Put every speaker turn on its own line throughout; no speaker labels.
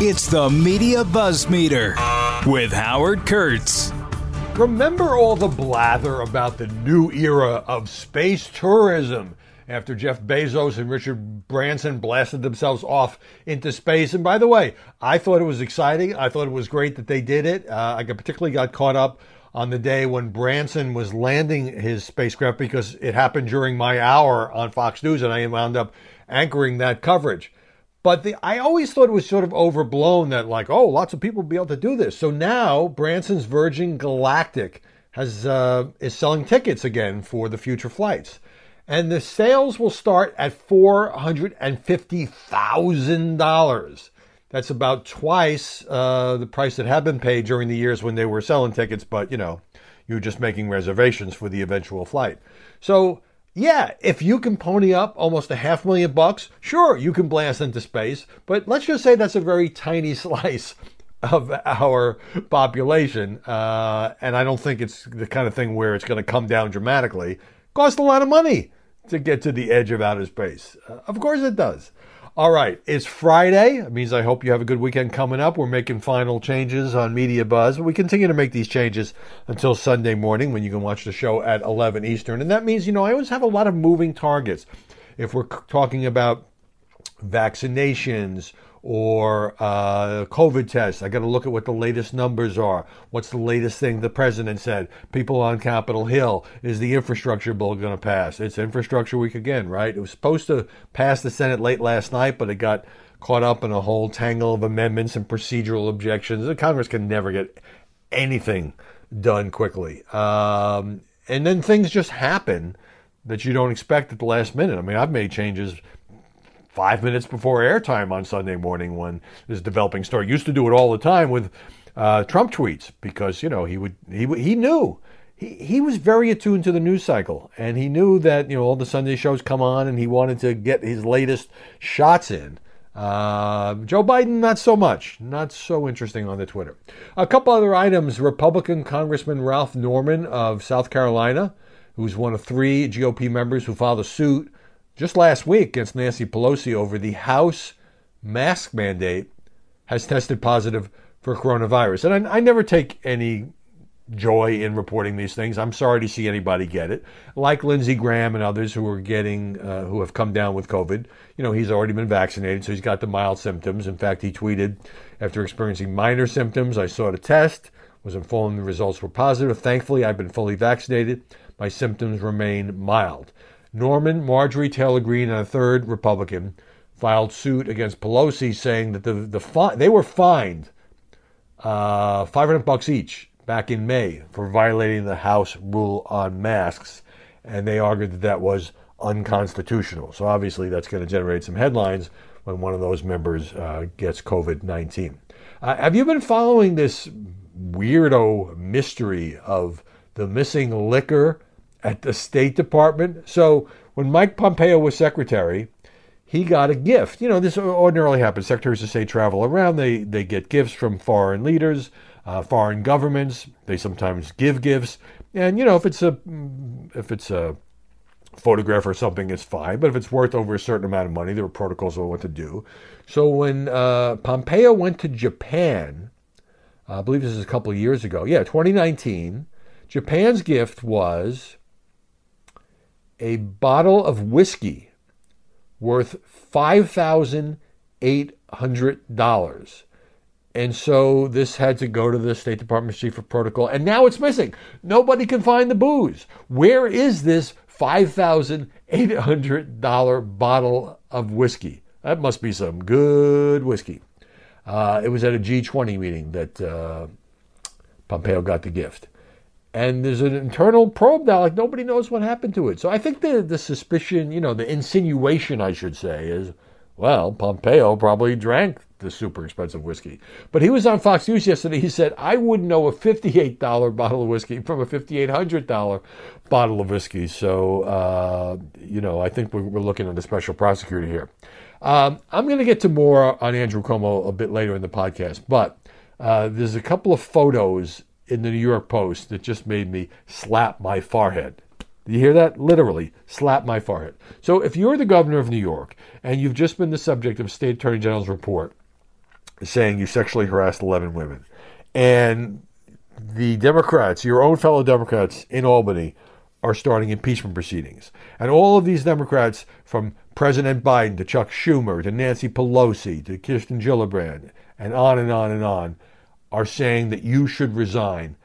It's the Media Buzz Meter with Howard Kurtz.
Remember all the blather about the new era of space tourism after Jeff Bezos and Richard Branson blasted themselves off into space. And by the way, I thought it was exciting. I thought it was great that they did it. Uh, I particularly got caught up on the day when Branson was landing his spacecraft because it happened during my hour on Fox News and I wound up anchoring that coverage. But the, I always thought it was sort of overblown that like, oh, lots of people will be able to do this. So now Branson's Virgin Galactic has uh, is selling tickets again for the future flights and the sales will start at $450,000. That's about twice uh, the price that had been paid during the years when they were selling tickets, but you know, you were just making reservations for the eventual flight. So, yeah, if you can pony up almost a half million bucks, sure, you can blast into space, but let's just say that's a very tiny slice of our population. Uh, and I don't think it's the kind of thing where it's going to come down dramatically. Cost a lot of money to get to the edge of outer space. Uh, of course it does. All right, it's Friday. It means I hope you have a good weekend coming up. We're making final changes on Media Buzz. We continue to make these changes until Sunday morning when you can watch the show at 11 Eastern. And that means, you know, I always have a lot of moving targets. If we're talking about vaccinations or uh, COVID tests. I got to look at what the latest numbers are. What's the latest thing the president said? People on Capitol Hill. Is the infrastructure bill going to pass? It's infrastructure week again, right? It was supposed to pass the Senate late last night, but it got caught up in a whole tangle of amendments and procedural objections. The Congress can never get anything done quickly. Um, and then things just happen that you don't expect at the last minute. I mean, I've made changes five minutes before airtime on Sunday morning when this developing story. Used to do it all the time with uh, Trump tweets because you know he would he he knew he he was very attuned to the news cycle and he knew that you know all the Sunday shows come on and he wanted to get his latest shots in. Uh, Joe Biden, not so much. Not so interesting on the Twitter. A couple other items. Republican Congressman Ralph Norman of South Carolina, who's one of three GOP members who filed a suit just last week against Nancy Pelosi over the House mask mandate has tested positive for coronavirus. And I, I, never take any joy in reporting these things. I'm sorry to see anybody get it. Like Lindsey Graham and others who are getting, uh, who have come down with COVID. You know, he's already been vaccinated, so he's got the mild symptoms. In fact, he tweeted, after experiencing minor symptoms, I sought a test, was informed the results were positive. Thankfully, I've been fully vaccinated. My symptoms remain mild. Norman, Marjorie Taylor Greene, and a third Republican filed suit against Pelosi, saying that the the fi- they were fined uh, 500 bucks each back in May for violating the House rule on masks, and they argued that that was unconstitutional. So obviously, that's going to generate some headlines when one of those members uh, gets COVID 19. Uh, have you been following this weirdo mystery of the missing liquor at the State Department. So when Mike Pompeo was secretary, he got a gift. You know, this ordinarily happens. Secretaries of State travel around, they, they get gifts from foreign leaders, uh, foreign governments. They sometimes give gifts. And, you know, if it's a, if it's a photograph or something, it's fine. But if it's worth over a certain amount of money, there are protocols on what to do. So when uh, Pompeo went to Japan, I believe this is a couple of years ago, yeah, 2019, Japan's gift was a bottle of whiskey worth $5,800. And so this had to go to the State Department's chief of protocol. And now it's missing. Nobody can find the booze. Where is this $5,800 bottle of whiskey? That must be some good whiskey. Uh, it was at a G20 meeting that uh, Pompeo got the gift and there's an internal probe now like nobody knows what happened to it. So i think the, the suspicion you know the insinuation i should say is well pompeo probably drank the super expensive whiskey. But he was on fox news yesterday. He said i wouldn't know a $58 bottle of whiskey from a $5800 bottle of whiskey. So uh, you know i think we're, looking at a special prosecutor here. Um, i'm going to get to more on andrew cuomo a bit later in the podcast but uh, there's a couple of photos in the New York Post that just made me slap my forehead. You hear that? Literally, slap my forehead. So if you're the governor of New York and you've just been the subject of State Attorney General's report, saying you sexually harassed 11 women. And the Democrats, your own fellow Democrats in Albany, are starting impeachment proceedings. And all of these Democrats, from President Biden to Chuck Schumer to Nancy Pelosi to Kirsten Gillibrand, and on and on and on, are saying that you should resign.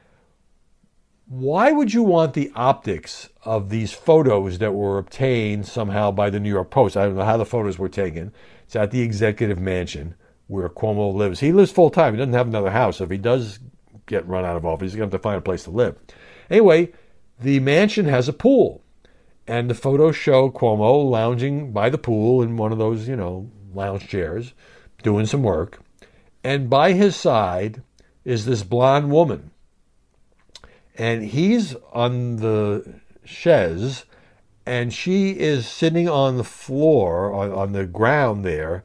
Why would you want the optics of these photos that were obtained somehow by the New York Post? I don't know how the photos were taken. It's at the executive mansion where Cuomo lives. He lives full time. He doesn't have another house. If he does get run out of office, he's going to have to find a place to live. Anyway, the mansion has a pool. And the photos show Cuomo lounging by the pool in one of those, you know, lounge chairs, doing some work. And by his side is this blonde woman. And he's on the chaise, and she is sitting on the floor, on, on the ground there,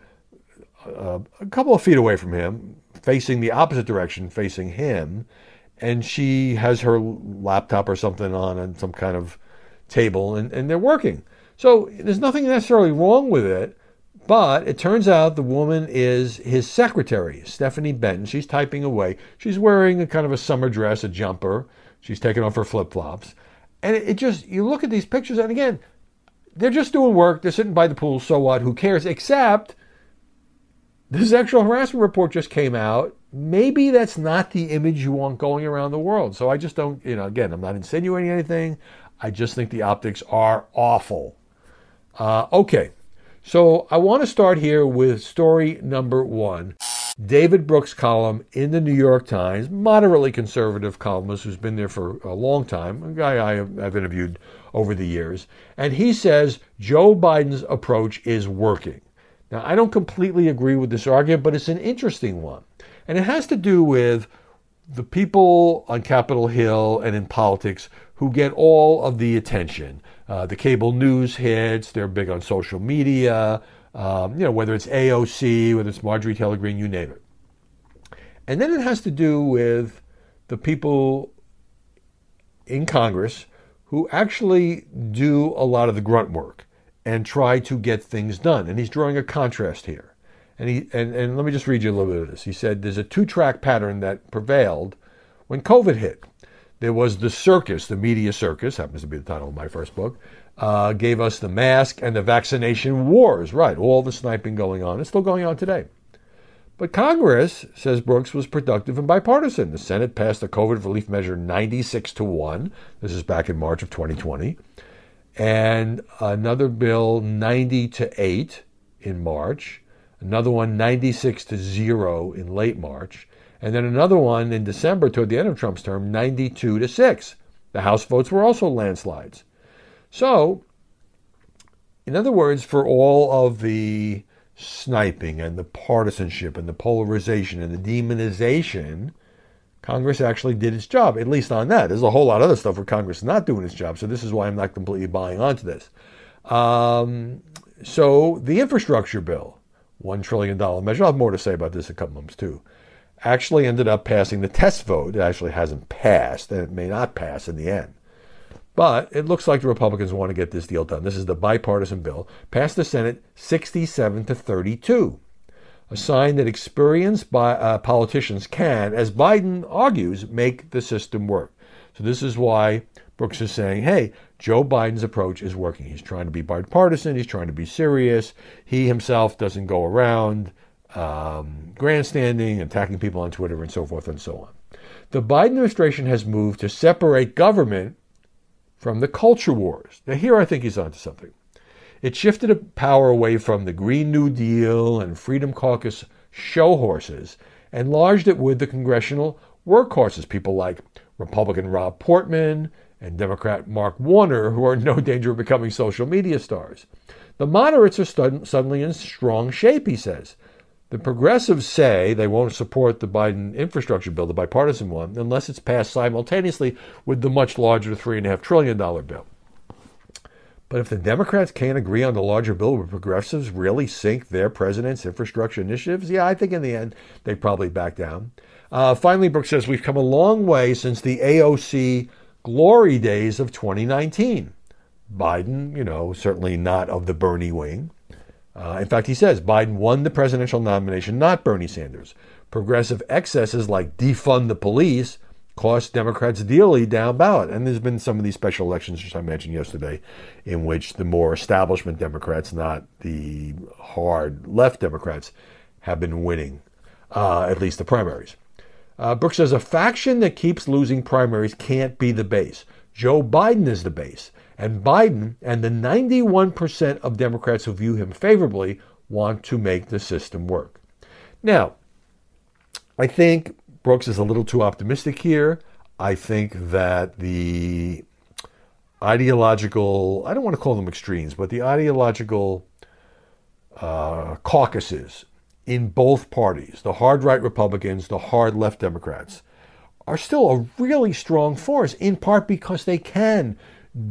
uh, a couple of feet away from him, facing the opposite direction, facing him. And she has her laptop or something on and some kind of table, and, and they're working. So there's nothing necessarily wrong with it, but it turns out the woman is his secretary, Stephanie Benton. She's typing away. She's wearing a kind of a summer dress, a jumper. She's taking off her flip flops. And it, just, you look at these pictures, and again, they're just doing work. They're sitting by the pool, so what? Who cares? Except the sexual harassment report just came out. Maybe that's not the image you want going around the world. So I just don't, you know, again, I'm not insinuating anything. I just think the optics are awful. Uh, okay, so I want to start here with story number one. David Brooks' column in the New York Times, moderately conservative columnist who's been there for a long time, a guy I have, interviewed over the years. And he says Joe Biden's approach is working. Now, I don't completely agree with this argument, but it's an interesting one. And it has to do with the people on Capitol Hill and in politics who get all of the attention. Uh, the cable news hits, they're big on social media, um, you know, whether it's AOC, whether it's Marjorie Taylor Greene, you name it. And then it has to do with the people in Congress who actually do a lot of the grunt work and try to get things done. And he's drawing a contrast here. And, he, and, and let me just read you a little bit of this. He said there's a two track pattern that prevailed when COVID hit. There was the circus, the media circus, happens to be the title of my first book, uh, gave us the mask and the vaccination wars. Right, all the sniping going on. It's still going on today. But Congress, says Brooks, was productive and bipartisan. The Senate passed the COVID relief measure 96 to 1. This is back in March of 2020. And another bill 90 to 8 in March. Another one 96 to 0 in late March and then another one in December toward the end of Trump's term, 92 to 6. The House votes were also landslides. So, in other words, for all of the sniping and the partisanship and the polarization and the demonization, Congress actually did its job, at least on that. There's a whole lot of other stuff where Congress is not doing its job, so this is why I'm not completely buying onto this. Um, so, the infrastructure bill, $1 trillion measure, I'll have more to say about this in a couple months, too actually ended up passing the test vote. It actually hasn't passed, and it may not pass in the end. But it looks like the Republicans want to get this deal done. This is the bipartisan bill, passed the Senate 67 to 32, a sign that experienced by, uh, politicians can, as Biden argues, make the system work. So this is why Brooks is saying, hey, Joe Biden's approach is working. He's trying to be bipartisan. He's trying to be serious. He himself doesn't go around um, grandstanding, attacking people on Twitter, and so forth and so on. The Biden administration has moved to separate government from the culture wars. Now, here I think he's onto something. It shifted power away from the Green New Deal and Freedom Caucus show horses and lodged it with the congressional workhorses, people like Republican Rob Portman and Democrat Mark Warner, who are in no danger of becoming social media stars. The moderates are stud- suddenly in strong shape, he says. The progressives say they won't support the Biden infrastructure bill, the bipartisan one, unless it's passed simultaneously with the much larger $3.5 trillion bill. But if the Democrats can't agree on the larger bill, will progressives really sink their president's infrastructure initiatives? Yeah, I think in the end they probably back down. Uh, finally, Brooks says we've come a long way since the AOC glory days of 2019. Biden, you know, certainly not of the Bernie wing. Uh, in fact, he says Biden won the presidential nomination, not Bernie Sanders. Progressive excesses like defund the police cost Democrats dearly down ballot. And there's been some of these special elections, which I mentioned yesterday, in which the more establishment Democrats, not the hard left Democrats, have been winning, uh, at least the primaries. Uh, Brooks says a faction that keeps losing primaries can't be the base. Joe Biden is the base. And Biden and the 91% of Democrats who view him favorably want to make the system work. Now, I think Brooks is a little too optimistic here. I think that the ideological, I don't want to call them extremes, but the ideological uh, caucuses in both parties, the hard right Republicans, the hard left Democrats, are still a really strong force, in part because they can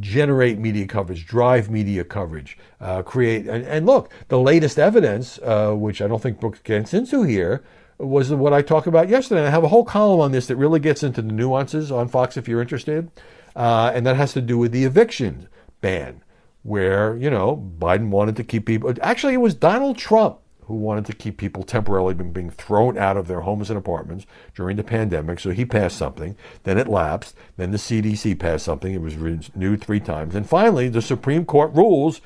generate media coverage, drive media coverage, uh, create. And, and, look, the latest evidence, uh, which I don't think Brooks gets into here, was what I talked about yesterday. I have a whole column on this that really gets into the nuances on Fox if you're interested. Uh, and that has to do with the eviction ban, where, you know, Biden wanted to keep people. Actually, it was Donald Trump who wanted to keep people temporarily being thrown out of their homes and apartments during the pandemic. So he passed something. Then it lapsed. Then the CDC passed something. It was renewed three times. And finally, the Supreme Court rules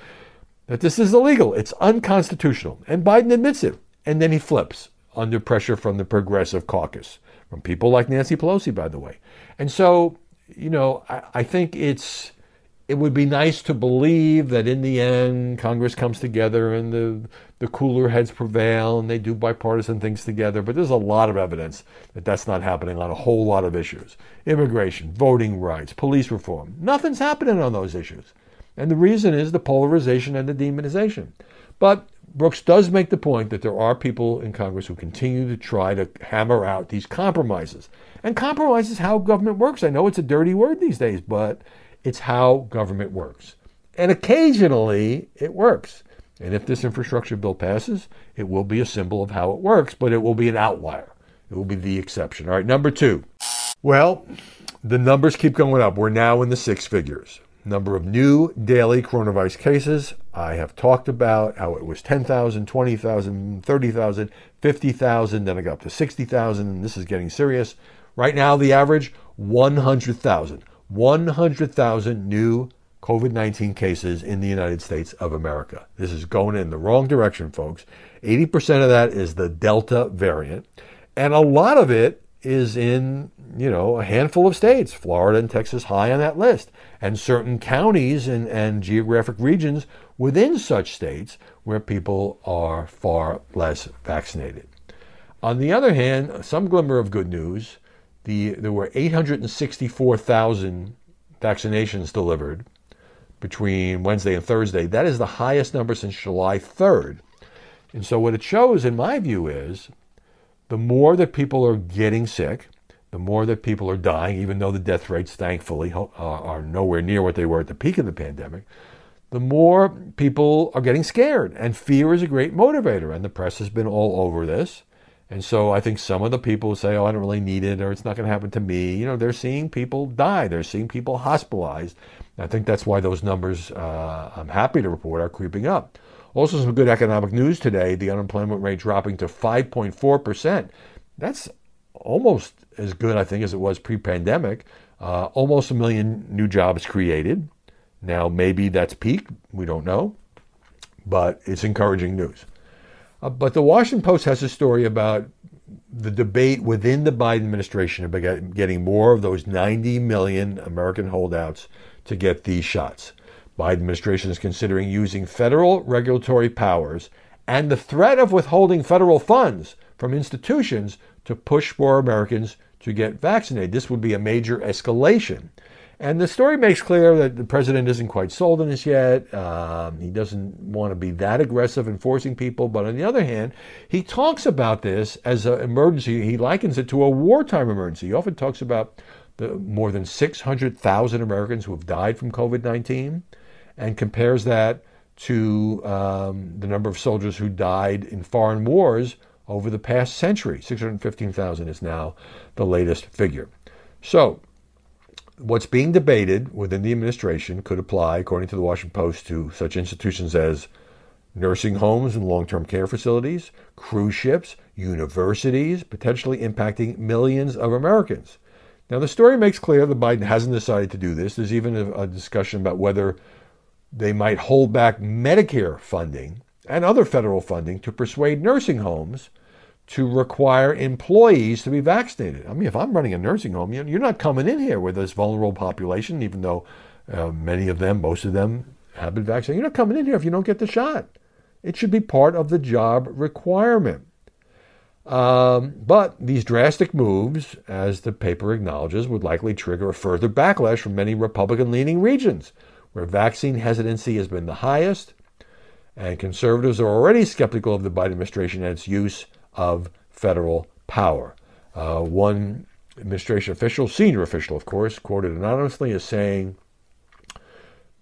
that this is illegal. It's unconstitutional. And Biden admits it. And then he flips under pressure from the progressive caucus, from people like Nancy Pelosi, by the way. And so, you know, I, I think it's it would be nice to believe that in the end Congress comes together and the the cooler heads prevail and they do bipartisan things together. But there's a lot of evidence that that's not happening on a whole lot of issues: immigration, voting rights, police reform. Nothing's happening on those issues, and the reason is the polarization and the demonization. But Brooks does make the point that there are people in Congress who continue to try to hammer out these compromises. And compromise is how government works. I know it's a dirty word these days, but it's how government works. And occasionally it works. And if this infrastructure bill passes, it will be a symbol of how it works, but it will be an outlier. It will be the exception. All right, number two. Well, the numbers keep going up. We're now in the six figures. Number of new daily coronavirus cases. I have talked about how it was 10,000, 20,000, 30,000, 50,000, then it got up to 60,000, and this is getting serious. Right now, the average 100,000. 100,000 new COVID 19 cases in the United States of America. This is going in the wrong direction, folks. 80% of that is the Delta variant, and a lot of it is in, you know, a handful of states, Florida and Texas high on that list, and certain counties and, and geographic regions within such states where people are far less vaccinated. On the other hand, some glimmer of good news. The, there were 864,000 vaccinations delivered between Wednesday and Thursday. That is the highest number since July 3rd. And so, what it shows, in my view, is the more that people are getting sick, the more that people are dying, even though the death rates, thankfully, are nowhere near what they were at the peak of the pandemic, the more people are getting scared. And fear is a great motivator. And the press has been all over this. And so I think some of the people say, oh, I don't really need it or it's not going to happen to me, you know, they're seeing people die. They're seeing people hospitalized. I think that's why those numbers, uh, I'm happy to report, are creeping up. Also, some good economic news today the unemployment rate dropping to 5.4%. That's almost as good, I think, as it was pre pandemic. Uh, almost a million new jobs created. Now, maybe that's peak. We don't know. But it's encouraging news. Uh, but the Washington Post has a story about the debate within the Biden administration about getting more of those 90 million American holdouts to get these shots. Biden administration is considering using federal regulatory powers and the threat of withholding federal funds from institutions to push more Americans to get vaccinated. This would be a major escalation. And the story makes clear that the president isn't quite sold on this yet. Um, he doesn't want to be that aggressive in forcing people. But on the other hand, he talks about this as an emergency. He likens it to a wartime emergency. He often talks about the more than 600,000 Americans who have died from COVID 19 and compares that to um, the number of soldiers who died in foreign wars over the past century. 615,000 is now the latest figure. So, what's being debated within the administration could apply, according to the Washington Post, to such institutions as nursing homes and long term care facilities, cruise ships, universities, potentially impacting millions of Americans. Now, the story makes clear that Biden hasn't decided to do this. There's even a, a discussion about whether they might hold back Medicare funding and other federal funding to persuade nursing homes to require employees to be vaccinated. I mean, if I'm running a nursing home, you're not coming in here with this vulnerable population, even though uh, many of them, most of them, have been vaccinated. You're not coming in here if you don't get the shot. It should be part of the job requirement. Um, but these drastic moves, as the paper acknowledges, would likely trigger a further backlash from many Republican leaning regions where vaccine hesitancy has been the highest, and conservatives are already skeptical of the Biden administration and its use of federal power. Uh, one administration official, senior official, of course, quoted anonymously as saying,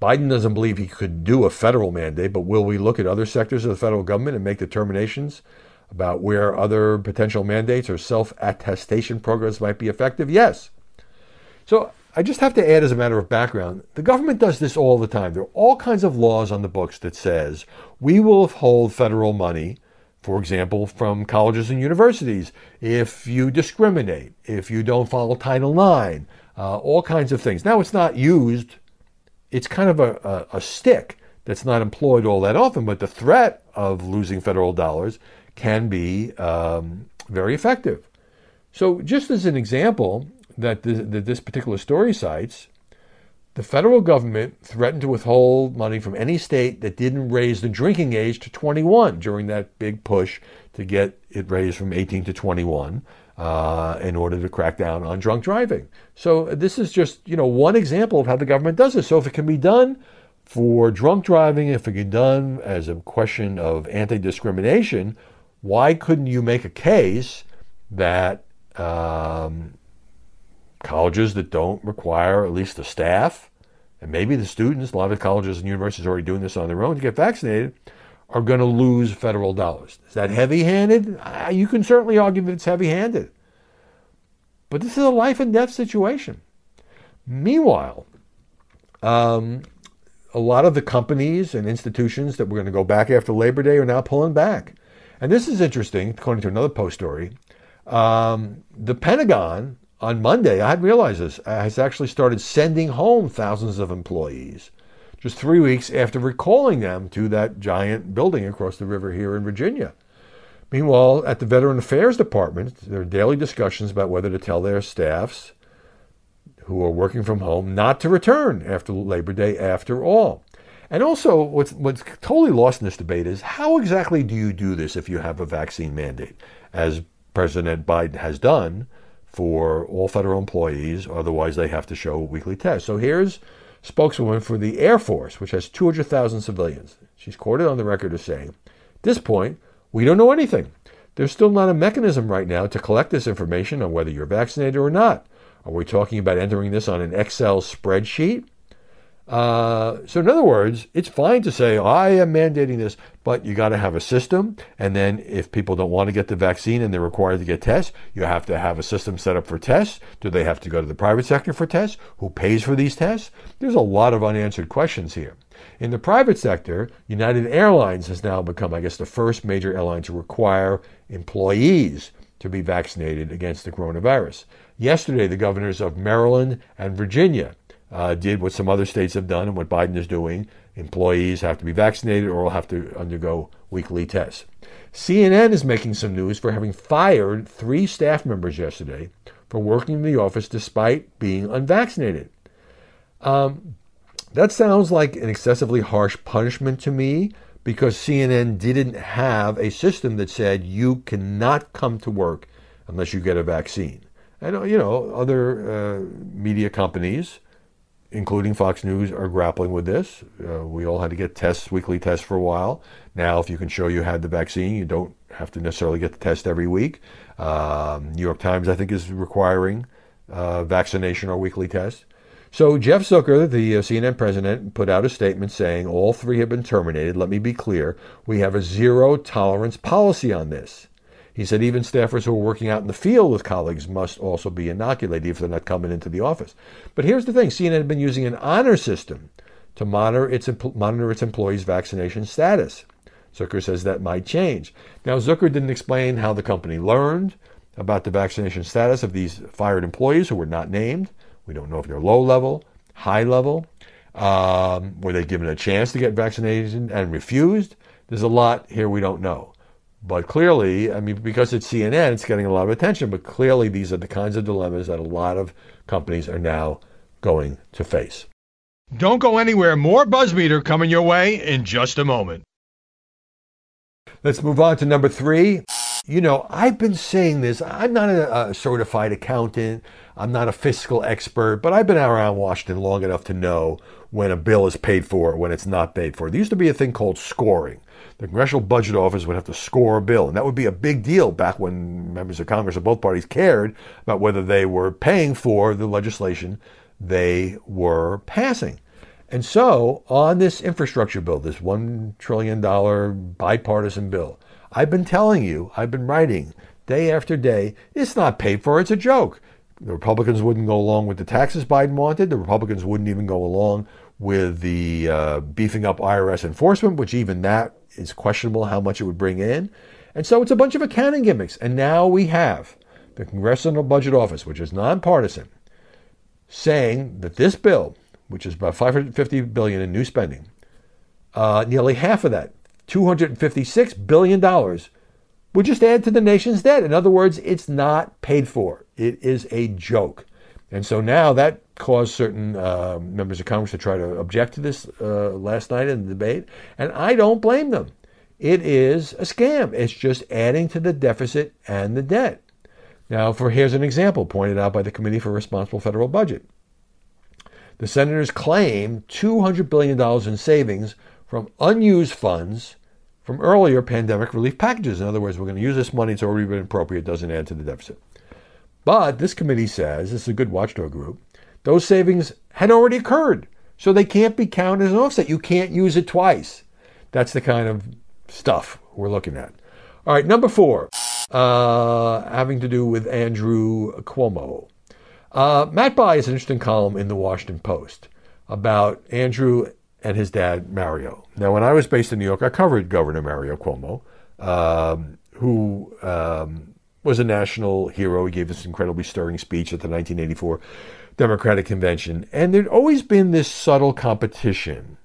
Biden doesn't believe he could do a federal mandate, but will we look at other sectors of the federal government and make determinations about where other potential mandates or self attestation programs might be effective? Yes. So I just have to add as a matter of background, the government does this all the time. There are all kinds of laws on the books that says we will withhold federal money, for example, from colleges and universities if you discriminate, if you don't follow Title IX, uh, all kinds of things. Now it's not used, it's kind of a, a, a stick that's not employed all that often, but the threat of losing federal dollars can be um, very effective. So, just as an example that that this particular story cites, the federal government threatened to withhold money from any state that didn't raise the drinking age to 21 during that big push to get it raised from 18 to 21 uh, in order to crack down on drunk driving. So this is just you know one example of how the government does this. So if it can be done for drunk driving, if it can be done as a question of anti-discrimination, why couldn't you make a case that um, colleges that don't require at least the staff and maybe the students, a lot of colleges and universities are already doing this on their own to get vaccinated, are going to lose federal dollars. Is that heavy handed? Uh, you can certainly argue that it's heavy handed. But this is a life and death situation. Meanwhile, um, a lot of the companies and institutions that were going to go back after Labor Day are now pulling back. And this is interesting, according to another Post story. Um, the Pentagon on Monday, I hadn't realized this, has actually started sending home thousands of employees just three weeks after recalling them to that giant building across the river here in Virginia. Meanwhile, at the Veteran Affairs Department, there are daily discussions about whether to tell their staffs who are working from home not to return after Labor Day after all. And also, what's, what's totally lost in this debate is how exactly do you do this if you have a vaccine mandate, as President Biden has done for all federal employees, otherwise, they have to show weekly tests. So here's spokeswoman for the Air Force, which has 200,000 civilians. She's quoted on the record as saying, At this point, we don't know anything. There's still not a mechanism right now to collect this information on whether you're vaccinated or not. Are we talking about entering this on an Excel spreadsheet? Uh, so, in other words, it's fine to say, I am mandating this, but you got to have a system. And then, if people don't want to get the vaccine and they're required to get tests, you have to have a system set up for tests. Do they have to go to the private sector for tests? Who pays for these tests? There's a lot of unanswered questions here. In the private sector, United Airlines has now become, I guess, the first major airline to require employees to be vaccinated against the coronavirus. Yesterday, the governors of Maryland and Virginia uh, did what some other states have done and what Biden is doing. Employees have to be vaccinated or will have to undergo weekly tests. CNN is making some news for having fired three staff members yesterday for working in the office despite being unvaccinated. Um, that sounds like an excessively harsh punishment to me because CNN didn't have a system that said you cannot come to work unless you get a vaccine. And, you know, other uh, media companies including Fox News, are grappling with this. Uh, we all had to get tests, weekly tests for a while. Now, if you can show you had the vaccine, you don't have to necessarily get the test every week. Um, New York Times, I think, is requiring uh, vaccination or weekly tests. So Jeff Zucker, the uh, CNN president, put out a statement saying all three have been terminated. Let me be clear: we have a zero tolerance policy on this. He said even staffers who are working out in the field with colleagues must also be inoculated if they're not coming into the office. But here's the thing CNN had been using an honor system to monitor its, monitor its employees' vaccination status. Zucker says that might change. Now, Zucker didn't explain how the company learned about the vaccination status of these fired employees who were not named. We don't know if they're low level, high level. Um, were they given a chance to get vaccinated and refused? There's a lot here we don't know. But clearly, I mean, because it's CNN, it's getting a lot of attention. But clearly, these are the kinds of dilemmas that a lot of companies are now going to face.
Don't go anywhere. More Buzzmeter coming your way in just a moment.
Let's move on to number three. You know, I've been saying this. I'm not a, a, certified accountant. I'm not a fiscal expert, but I've been around Washington long enough to know when a bill is paid for, when it's not paid for. There used to be a thing called scoring. The Congressional Budget Office would have to score a bill, and that would be a big deal back when members of Congress of both parties cared about whether they were paying for the legislation they were passing. And so, on this infrastructure bill, this $1 trillion bipartisan bill, I've been telling you, I've been writing day after day, it's not paid for, it's a joke. The Republicans wouldn't go along with the taxes Biden wanted. The Republicans wouldn't even go along with the uh, beefing up IRS enforcement, which even that is questionable how much it would bring in. And so it's a bunch of accounting gimmicks. And now we have the Congressional Budget Office, which is nonpartisan, saying that this bill, which is about 550 billion in new spending, uh, nearly half of that, 256 billion dollars, would just add to the nation's debt. In other words, it's not paid for. It is a joke. And so now that caused certain uh, members of Congress to try to object to this uh, last night in the debate, and I don't blame them. It is a scam. It's just adding to the deficit and the debt. Now, for here's an example pointed out by the Committee for Responsible Federal Budget. The senators claim $200 billion in savings from unused funds from earlier pandemic relief packages. In other words, we're going to use this money, it's already been appropriate, doesn't add to the deficit. But this committee says, this is a good watchdog group, those savings had already occurred. So they can't be counted as an offset. You can't use it twice. That's the kind of stuff we're looking at. All right, number four, uh, having to do with Andrew Cuomo. Uh, Matt Bai has an interesting column in the Washington Post about Andrew and his dad, Mario. Now, when I was based in New York, I covered Governor Mario Cuomo, um, who um, was a national hero. He gave this incredibly stirring speech at the 1984 Democratic Convention. And there'd always been this subtle competition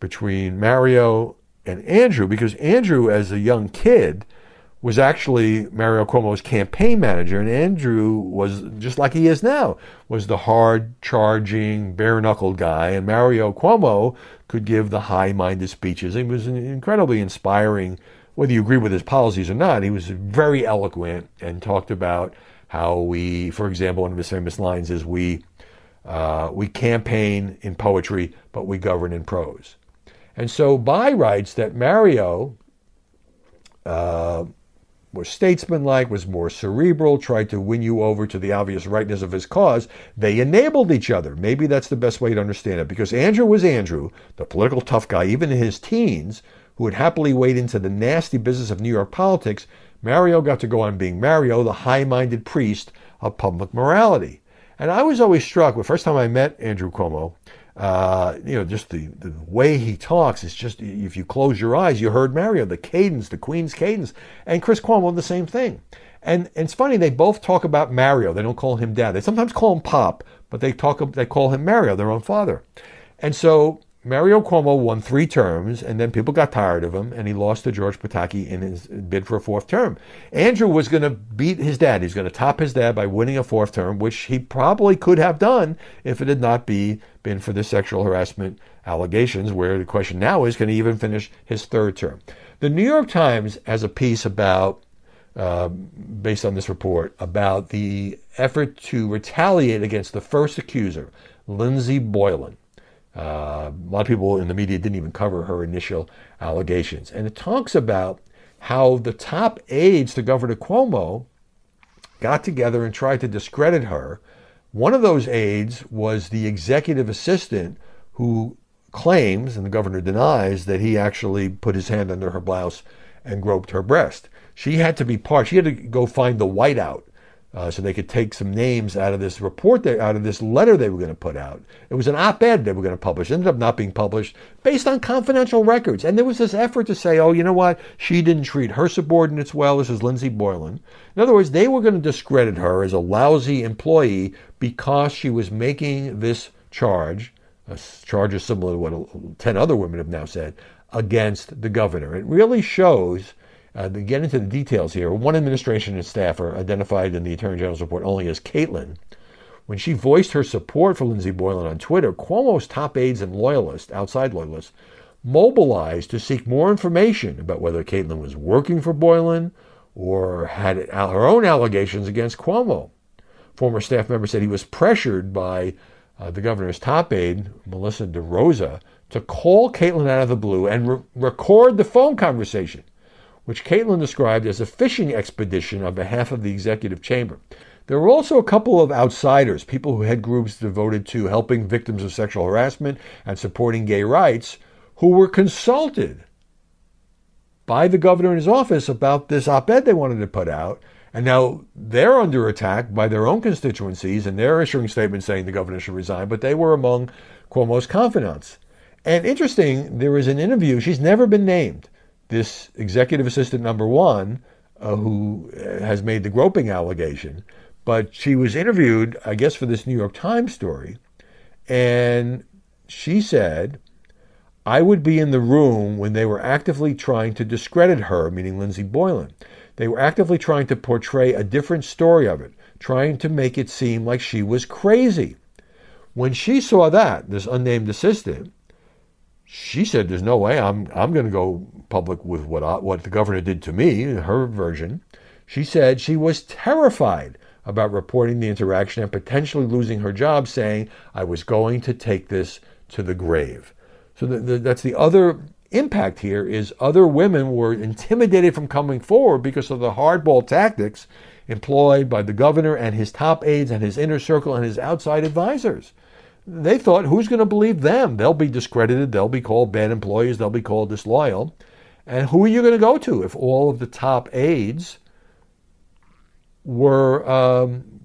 between Mario and Andrew because Andrew, as a young kid, was actually Mario Cuomo's campaign manager, and Andrew was just like he is now, was the hard charging, bare knuckled guy, and Mario Cuomo could give the high minded speeches. He was incredibly inspiring, whether you agree with his policies or not. He was very eloquent and talked about how we, for example, one of his famous lines is we uh, we campaign in poetry, but we govern in prose. And so Bai writes that Mario uh, was statesmanlike, was more cerebral, tried to win you over to the obvious rightness of his cause. They enabled each other. Maybe that's the best way to understand it. Because Andrew was Andrew, the political tough guy, even in his teens, who would happily wade into the nasty business of New York politics. Mario got to go on being Mario, the high minded priest of public morality. And I was always struck, the first time I met Andrew Cuomo, uh, you know, just the, the way he talks is just, if you close your eyes, you heard Mario, the cadence, the Queens cadence, and Chris Cuomo, the same thing. And, and it's funny, they both talk about Mario. They don't call him dad. They sometimes call him Pop, but they talk, they call him Mario, their own father. And so Mario Cuomo won three terms, and then people got tired of him, and he lost to George Pataki in his bid for a fourth term. Andrew was going to beat his dad. He's going to top his dad by winning a fourth term, which he probably could have done if it had not be, been for the sexual harassment allegations, where the question now is, can he even finish his third term? The New York Times has a piece about, uh, based on this report, about the effort to retaliate against the first accuser, Lindsey Boylan. Uh, a lot of people in the media didn't even cover her initial allegations. And it talks about how the top aides to Governor Cuomo got together and tried to discredit her. One of those aides was the executive assistant who claims, and the governor denies, that he actually put his hand under her blouse and groped her breast. She had to be part, she had to go find the whiteout uh, so they could take some names out of this report, they, out of this letter they were going to put out. It was an op-ed they were going to publish. It ended up not being published based on confidential records. And there was this effort to say, oh, you know what? She didn't treat her subordinates well. This is Lindsey Boylan. In other words, they were going to discredit her as a lousy employee because she was making this charge, a charge similar to what 10 other women have now said, against the governor. It really shows uh, to get into the details here, one administration and staffer identified in the Attorney General's report only as Caitlin. When she voiced her support for Lindsey Boylan on Twitter, Cuomo's top aides and loyalists, outside loyalists, mobilized to seek more information about whether Caitlin was working for Boylan or had her own allegations against Cuomo. Former staff member said he was pressured by uh, the governor's top aide, Melissa DeRosa, to call Caitlin out of the blue and re- record the phone conversation which Caitlin described as a fishing expedition on behalf of the executive chamber. There were also a couple of outsiders, people who had groups devoted to helping victims of sexual harassment and supporting gay rights, who were consulted by the governor and his office about this op ed they wanted to put out. And now they're under attack by their own constituencies, and they're issuing statements saying the governor should resign, but they were among Cuomo's confidants. And interesting, there is an interview, she's never been named this executive assistant number one, uh, who uh, has made the groping allegation, but she was interviewed, I guess, for this New York Times story, and she said, I would be in the room when they were actively trying to discredit her, meaning Lindsey Boylan. They were actively trying to portray a different story of it, trying to make it seem like she was crazy. When she saw that, this unnamed assistant, she said, "There's no way I'm I'm going to go public with what I, what the governor did to me." Her version. She said she was terrified about reporting the interaction and potentially losing her job, saying, "I was going to take this to the grave." So the, the, that's the other impact here is other women were intimidated from coming forward because of the hardball tactics employed by the governor and his top aides and his inner circle and his outside advisors they thought, who's going to believe them? They'll be discredited. They'll be called bad employees. They'll be called disloyal. And who are you going to go to if all of the top aides were um,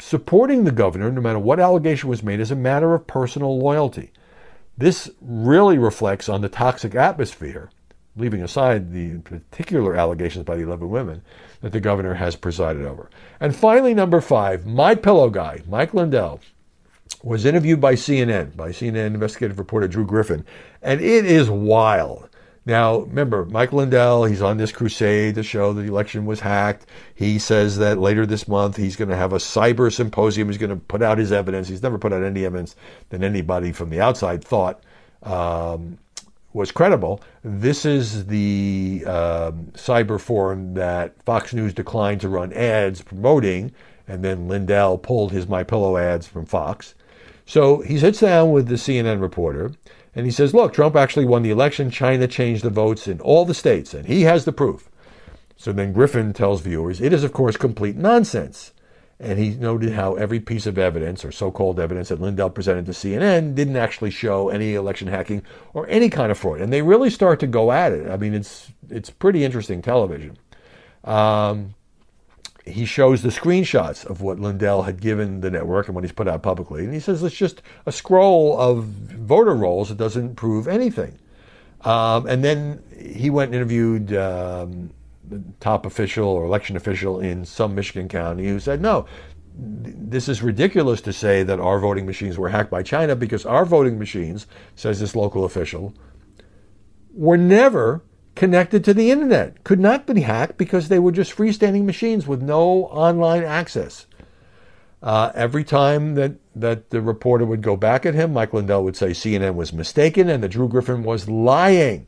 supporting the governor, no matter what allegation was made, as a matter of personal loyalty? This really reflects on the toxic atmosphere, leaving aside the particular allegations by the 11 women that the governor has presided over. And finally, number five, my pillow guy, Mike Lindell was interviewed by CNN, by CNN investigative reporter Drew Griffin, and it is wild. Now, remember, Mike Lindell, he's on this crusade to show the election was hacked. He says that later this month he's going to have a cyber symposium. He's going to put out his evidence. He's never put out any evidence that anybody from the outside thought um, was credible. This is the um, cyber forum that Fox News declined to run ads promoting, and then Lindell pulled his My Pillow ads from Fox. So he sits down with the CNN reporter and he says, Look, Trump actually won the election. China changed the votes in all the states, and he has the proof. So then Griffin tells viewers, It is, of course, complete nonsense. And he noted how every piece of evidence, or so called evidence, that Lindell presented to CNN didn't actually show any election hacking or any kind of fraud. And they really start to go at it. I mean, it's, it's pretty interesting television. Um, he shows the screenshots of what Lindell had given the network and what he's put out publicly. And he says it's just a scroll of voter rolls. It doesn't prove anything. Um, and then he went and interviewed um, the top official or election official in some Michigan county who said, no, this is ridiculous to say that our voting machines were hacked by China because our voting machines, says this local official, were never connected to the internet, could not be hacked because they were just freestanding machines with no online access. Uh, every time that, that the reporter would go back at him, Mike Lindell would say CNN was mistaken and that Drew Griffin was lying.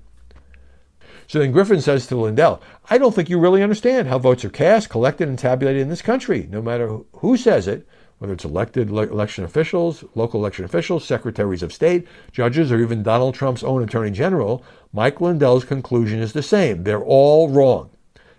So then Griffin says to Lindell, I don't think you really understand how votes are cast, collected, and tabulated in this country. No matter who says it, whether it's elected election officials, local election officials, secretaries of state, judges, or even Donald Trump's own attorney general, Mike Lindell's conclusion is the same. They're all wrong.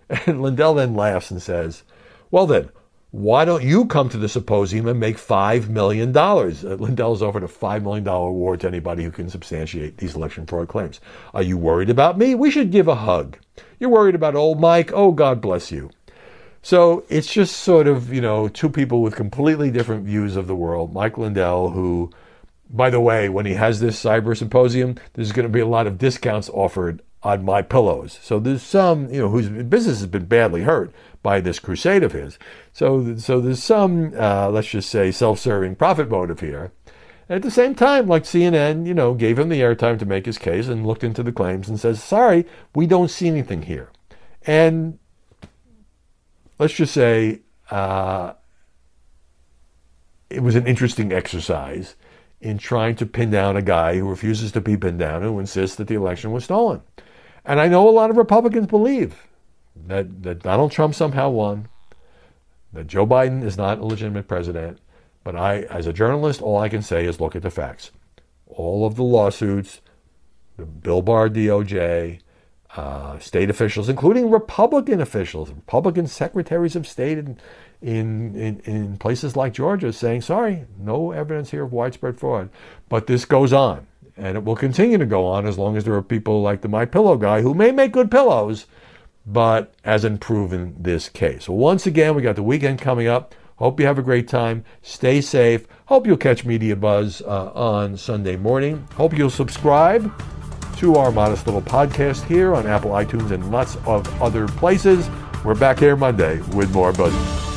And Lindell then laughs and says, Well, then, why don't you come to the symposium and make $5 million? Uh, Lindell's offered a $5 million award to anybody who can substantiate these election fraud claims. Are you worried about me? We should give a hug. You're worried about old Mike? Oh, God bless you. So it's just sort of, you know, two people with completely different views of the world. Mike Lindell, who, by the way, when he has this cyber symposium, there's going to be a lot of discounts offered on my pillows. So there's some, you know, whose business has been badly hurt by this crusade of his. So, so there's some, uh, let's just say, self-serving profit motive here. At the same time, like CNN, you know, gave him the airtime to make his case and looked into the claims and says, sorry, we don't see anything here. And let's just say uh, it was an interesting exercise in trying to pin down a guy who refuses to be pinned down, who insists that the election was stolen. And I know a lot of Republicans believe that, that Donald Trump somehow won, that Joe Biden is not a legitimate president. But I, as a journalist, all I can say is look at the facts. All of the lawsuits, the Bill Barr DOJ, uh, state officials, including Republican officials, Republican secretaries of state in, in, in, in places like Georgia, saying, sorry, no evidence here of widespread fraud. But this goes on, and it will continue to go on as long as there are people like the My Pillow guy who may make good pillows, but hasn't proven this case. Well, once again, we got the weekend coming up. Hope you have a great time. Stay safe. Hope you'll catch Media Buzz uh, on Sunday morning. Hope you'll subscribe to our modest little podcast here on Apple iTunes and lots of other places. We're back here Monday with more Buzz.